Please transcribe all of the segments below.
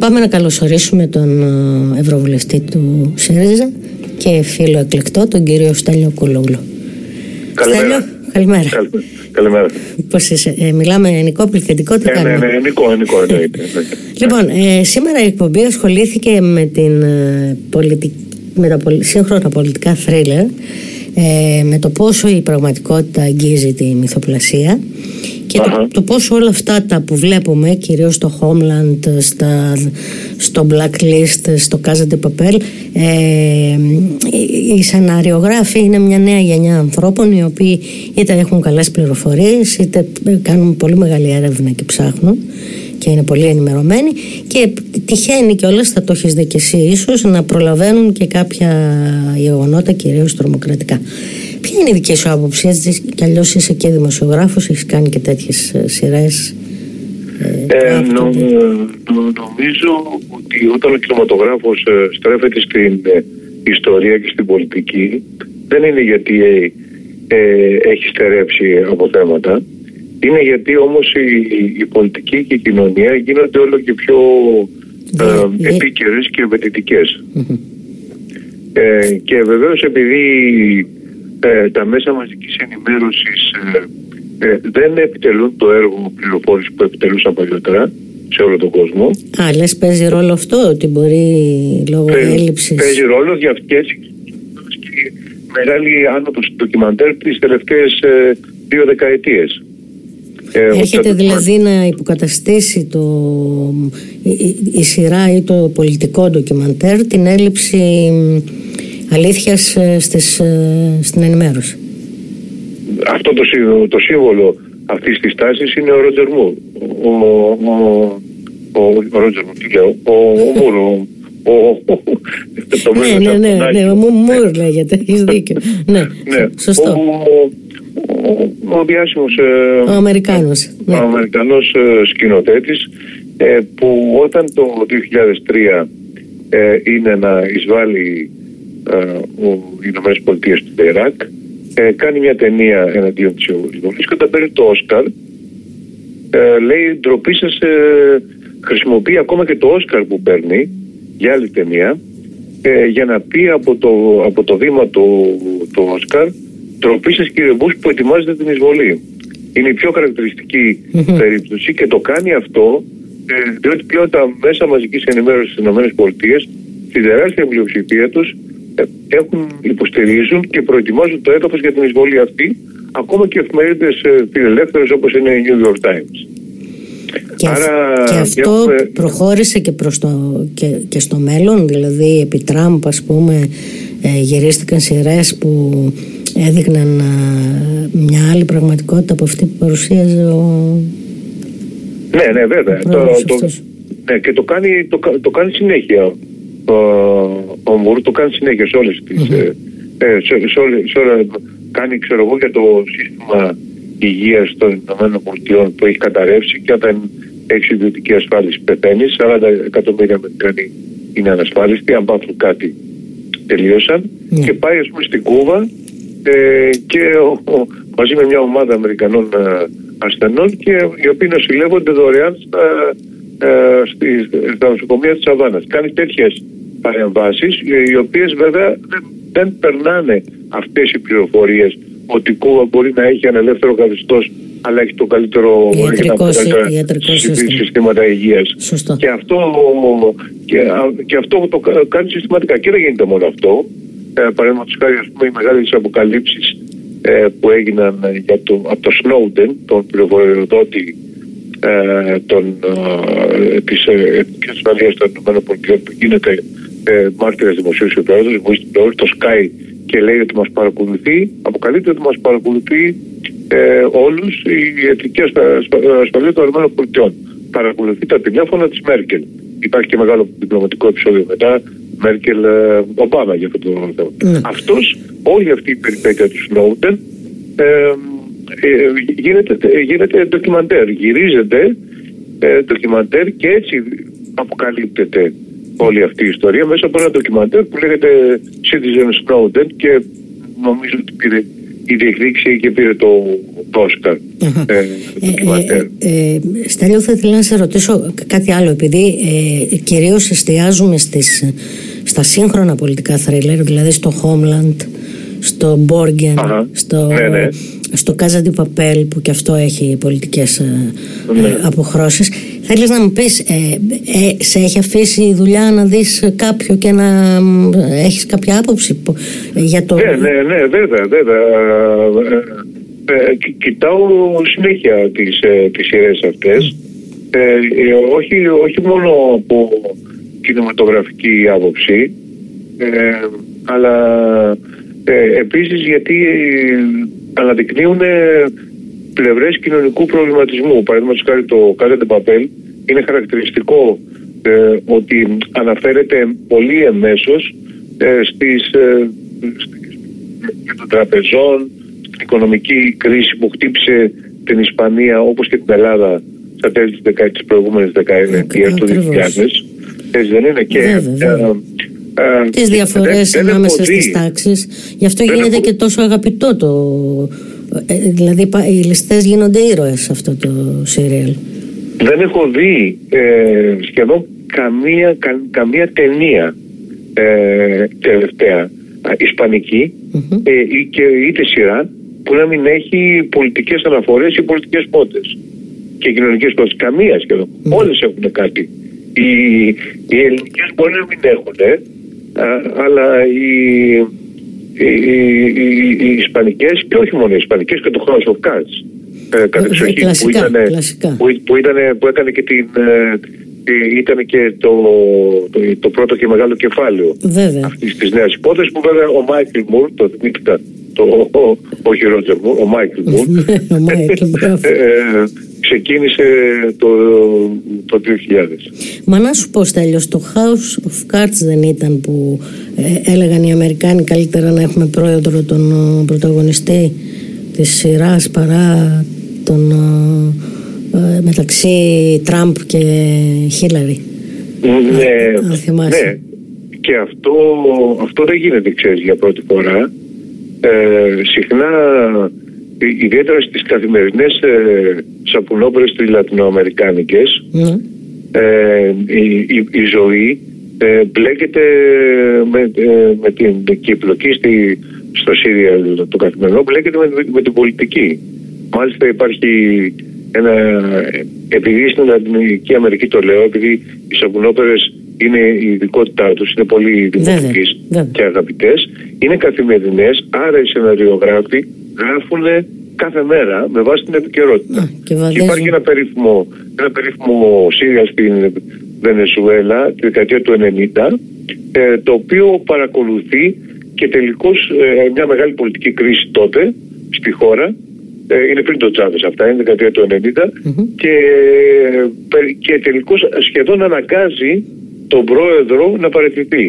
πάμε να καλωσορίσουμε τον ε, Ευρωβουλευτή του ΣΥΡΙΖΑ και φίλο εκλεκτό, τον κύριο Στέλιο Κουλόγλου. Καλημέρα. καλημέρα. Καλημέρα. Πώς είσαι, ε, μιλάμε ενικό πληθυντικό, τι ε, κάνουμε; Ναι, ναι, ενικό, ενικό, εννοείται. Λοιπόν, ε, σήμερα η εκπομπή ασχολήθηκε με, την, ε, πολιτικ... με τα πολι... σύγχρονα πολιτικά θρίλερ, ε, με το πόσο η πραγματικότητα αγγίζει τη μυθοπλασία και το, το πόσο όλα αυτά τα που βλέπουμε κυρίως στο Homeland, στα, στο Blacklist, στο Casa de Papel ε, οι σεναριογράφοι είναι μια νέα γενιά ανθρώπων οι οποίοι είτε έχουν καλές πληροφορίες είτε κάνουν πολύ μεγάλη έρευνα και ψάχνουν και είναι πολύ ενημερωμένοι και τυχαίνει και όλα θα το έχεις δει και εσύ ίσως να προλαβαίνουν και κάποια γεγονότα κυρίως τρομοκρατικά. Ποια είναι η δική σου άποψη, έτσι κι αλλιώς είσαι και δημοσιογράφος, έχεις κάνει και τέτοιες σειρές. Ε, νο, νομίζω ότι όταν ο κινηματογράφος ε, στρέφεται στην ε, ιστορία και στην πολιτική, δεν είναι γιατί ε, ε, έχει στερέψει από θέματα. Είναι γιατί όμως η, η πολιτική και η κοινωνία γίνονται όλο και πιο ε, επίκαιρες και ευαιτητικές. Ε, και βεβαίως επειδή ε, τα μέσα μαζικής ενημέρωσης ε, ε, δεν επιτελούν το έργο πληροφόρησης που επιτελούσαν παλιότερα σε όλο τον κόσμο. Α, λες παίζει ρόλο αυτό ότι μπορεί λόγω Παίζει- έλλειψης. Παίζει ρόλο για αυτές και μεγάλη άνοδος ντοκιμαντέρ τις τελευταίες ε, δύο δεκαετίες. Ε, Έρχεται ο- δηλαδή να υποκαταστήσει το, η, η- η σειρά ή το πολιτικό ντοκιμαντέρ την έλλειψη αλήθειας ε, στις, ε, στην ενημέρωση; αυτό το, σύ- το σύμβολο αυτής της τάσης είναι ο Ρότζερ Μουρ. Ο, ο, ο, ο Ρότζερ Μουρ, τι λέω, ο, ο Μουρ, ο, ο, το Ναι, μέλλον ναι, ναι, Σαφωνάκη. ναι, ο Μου- Μουρ λέγεται, έχεις δίκιο. Ναι, Ναι, σωστό. Ο, ο, ο διάσημος ε, Ο Αμερικάνος. ο Ναι. Αμερικανός ε, σκηνοθέτης ε, που όταν το 2003 ε, είναι να εισβάλλει ε, ο Ηνωμένες Πολιτείες του Ιράκ ε, κάνει μια ταινία εναντίον της εισβολής και όταν παίρνει το Όσκαρ ε, λέει ντροπή σας ε, χρησιμοποιεί ακόμα και το Όσκαρ που παίρνει για άλλη ταινία ε, για να πει από το, από το βήμα του, του Όσκαρ ντροπή σας κύριε Μπούς που ετοιμάζετε την εισβολή. Είναι η πιο χαρακτηριστική περίπτωση και το κάνει αυτό ε, διότι πλέον τα μέσα μαζικής ενημέρωσης στις ΗΠΑ στη τεράστια πλειοψηφία τους ε, έχουν, υποστηρίζουν και προετοιμάζουν το έδαφος για την εισβολή αυτή ακόμα και εφημερίδες ε, φιλελεύθερες όπως είναι η New York Times. Και, αυ- Άρα, και αυτό έχουμε- προχώρησε και, προς το, και, και στο μέλλον, δηλαδή επί Τραμπ ας πούμε ε, γυρίστηκαν σειρές που έδειχναν ε, μια άλλη πραγματικότητα από αυτή που παρουσίαζε ο... Ναι, ναι, βέβαια. Ο Το, πρόεδρος το, αυτός. ναι, και το κάνει, το, κα- το κάνει συνέχεια. Ο, ο Μουρ το κάνει συνέχεια σε όλες τις... ε, ε, σε, σε, όλες- σε όλα, κάνει, ξέρω εγώ, για το σύστημα υγείας των ΗΠΑ που έχει καταρρεύσει και όταν έχει ιδιωτική ασφάλιση πεθαίνει, 40 εκατομμύρια Αμερικανοί είναι ανασφάλιστοι, αν πάθουν κάτι τελείωσαν Ναι. και πάει ας πούμε στην Κούβα ε, και ο, ο- μαζί με μια ομάδα Αμερικανών ε, ασθενών και οι οποίοι νοσηλεύονται δωρεάν στα, ε, στις- στα νοσοκομεία της Αβάνας. Κάνει τέτοιες παρεμβάσεις ε, οι οποίες βέβαια δεν, δεν περνάνε αυτές οι πληροφορίες ότι η Κούβα μπορεί να έχει ένα ελεύθερο καθεστώς αλλά έχει το καλύτερο Ιατρικό έχει τα συ- καλύτερα ιατρικό συ- σύστημα. συστήματα υγείας. Σωστό. Και αυτό, και, α- και αυτό το κα- κάνει συστηματικά. Και δεν γίνεται μόνο αυτό. Ε, Παραδείγματος χάρη, ας πούμε, οι μεγάλες αποκαλύψεις ε, που έγιναν ε, για το, από το Snowden, τον πληροφοριοδότη ε, των, ε, της ε, Εθνικής Ασφαλείας των ΗΠΑ που γίνεται ε, μάρτυρας δημοσίου συμφέροντος, whistleblower, το Sky και λέει ότι μας παρακολουθεί, αποκαλύπτει ότι μας παρακολουθεί ε, όλους η Εθνική Ασφα- Ασφα- Ασφαλεία των ΗΠΑ. Παρακολουθεί τα τηλέφωνα της Μέρκελ. Υπάρχει και μεγάλο διπλωματικό επεισόδιο μετά, Μέρκελ ε, Ομπάμα για αυτό το θέμα. Ναι. Αυτός, όλη αυτή η περιπέτεια του Snowden ε, ε, γίνεται, ε, γίνεται ντοκιμαντέρ. Γυρίζεται ε, ντοκιμαντέρ και έτσι αποκαλύπτεται όλη αυτή η ιστορία μέσα από ένα ντοκιμαντέρ που λέγεται Citizen Snowden και νομίζω ότι πήρε η διεκδίκηση και πήρε το Όσκαρ. Ε, ε, ε, Στέλιο θα ήθελα να σε ρωτήσω κάτι άλλο επειδή ε, κυρίως εστιάζουμε στις, στα σύγχρονα πολιτικά θρίλερ δηλαδή στο Homeland στο Borgen στο, ναι, ναι. στο Casa Παπέλ που και αυτό έχει πολιτικές ε, ναι. αποχρώσεις Θέλεις να μου πεις ε, σε έχει αφήσει η δουλειά να δεις κάποιο και να έχεις κάποια άποψη για το... Ναι, ναι, ναι, βέβαια, βέβαια. Ε, κοιτάω συνέχεια τις, ε, τις σειρές αυτές. Ε, ε, όχι, όχι μόνο από κινηματογραφική άποψη ε, αλλά ε, επίσης γιατί αναδεικνύουν πλευρές κοινωνικού προβληματισμού. Παραδείγματος χάρη το Κάζα Παπέλ είναι χαρακτηριστικό ότι αναφέρεται πολύ εμέσως στις, των τραπεζών, οικονομική κρίση που χτύπησε την Ισπανία όπως και την Ελλάδα στα τέλη της, δεκα, της προηγούμενης δεκαετίας του 2000. Έτσι δεν είναι. Και, βέβαια, ε, ε, τις διαφορές δεν, ανάμεσα στις τάξεις. Γι' αυτό γίνεται και τόσο αγαπητό το... Ε, δηλαδή οι ληστές γίνονται ήρωες σε αυτό το σύριαλ. Δεν έχω δει ε, σχεδόν καμία, κα, καμία ταινία ε, τελευταία ισπανική ε, και είτε σειρά που να μην έχει πολιτικές αναφορές ή πολιτικές πότες. Και κοινωνικές πότες. Καμία σχεδόν. Mm. Όλες έχουν κάτι. Οι, οι ελληνικές μπορεί να μην έχουν, ε, αλλά οι, οι, οι, οι Ισπανικές και όχι μόνο οι Ισπανικές και το House of Cards. Ε, που, ήταν, που, που, ήταν, που έκανε και την, ε, ήταν και το, το, το, πρώτο και μεγάλο κεφάλαιο αυτής της νέας υπόθεσης που βέβαια ο Μάικλ Μουρ, το θυμήθηκα το, ο, όχι ο Ρότζερ Μουρ, ο Μάικλ Μουρ, ε, ξεκίνησε το, το 2000. Μα να σου πω Στέλιος, το House of Cards δεν ήταν που ε, έλεγαν οι Αμερικάνοι καλύτερα να έχουμε πρόεδρο τον ο, πρωταγωνιστή της σειράς παρά τον ε, μεταξύ Τραμπ και Χίλαρη. Ναι, ναι. Και αυτό, αυτό δεν γίνεται, ξέρεις, για πρώτη φορά. Ε, συχνά, ιδιαίτερα στις καθημερινές ε, σαπουνόπερες τις λατινοαμερικάνικες, ναι. ε, η, η, η, ζωή ε, μπλέκεται με, ε, με την και στη, στο Σύριαλ το καθημερινό μπλέκεται με, με την πολιτική. Μάλιστα υπάρχει ένα, επειδή στην Λατινική Αμερική το λέω, επειδή οι σαπουνόπερες είναι η ειδικότητά τους, είναι πολύ δημοτικέ και αγαπητές, είναι καθημερινές, άρα οι σεναριογράφοι γράφουν κάθε μέρα με βάση την επικαιρότητα. και, και υπάρχει ένα περίφημο, ένα περίφημο Σύρια στην Βενεζουέλα τη δεκαετία του 90, ε, το οποίο παρακολουθεί και τελικώς ε, μια μεγάλη πολιτική κρίση τότε στη χώρα. Ε, είναι πριν το Τσάβες αυτά, είναι δεκαετία του 90 και, και τελικώς σχεδόν αναγκάζει τον πρόεδρο να παραιτηθεί.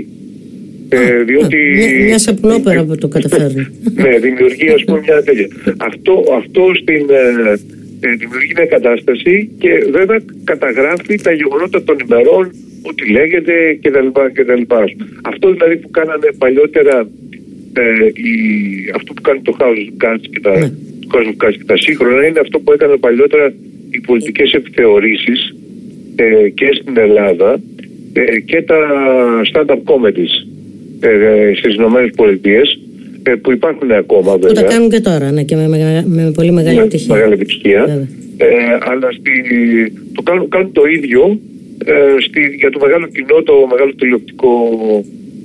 Ε, διότι... Μια, μια σαπνόπερα που το καταφέρνει. ναι, δημιουργεί ας πούμε μια τέτοια. Αυτό, αυτό στην, ε, ε, δημιουργεί μια κατάσταση και βέβαια καταγράφει τα γεγονότα των ημερών, ό,τι λέγεται κτλ. Αυτό δηλαδή που κάνανε παλιότερα ε, η, αυτό που κάνει το House Guns και τα, ναι κόσμο και τα σύγχρονα είναι αυτό που έκανε παλιότερα οι πολιτικές επιθεωρήσεις ε, και στην Ελλάδα ε, και τα stand-up comedies ε, στις Ηνωμένες Πολιτείες ε, που υπάρχουν ακόμα βέβαια. Που τα κάνουν και τώρα ναι, και με, με, με πολύ μεγάλη με, επιτυχία. Μεγάλη επιτυχία. Ε, αλλά στη, το κάνουν, κάνουν το ίδιο ε, στη, για το μεγάλο κοινό, το μεγάλο τηλεοπτικό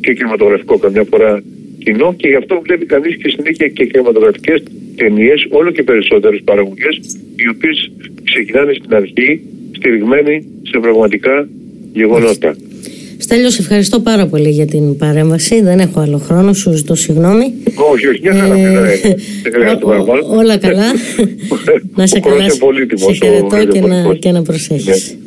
και κινηματογραφικό καμιά φορά κοινό και γι' αυτό βλέπει κανείς και συνέχεια και κινηματογραφικές ταινίες, όλο και περισσότερες παραγωγές, οι οποίες ξεκινάνε στην αρχή στηριγμένοι σε πραγματικά γεγονότα. Στέλιος, ευχαριστώ πάρα πολύ για την παρέμβαση. Δεν έχω άλλο χρόνο, σου ζητώ συγγνώμη. Όχι, όχι, μια χαρά. Όλα καλά. να σε καλά. Σε χαιρετώ και να, και να προσέχεις. Ναι.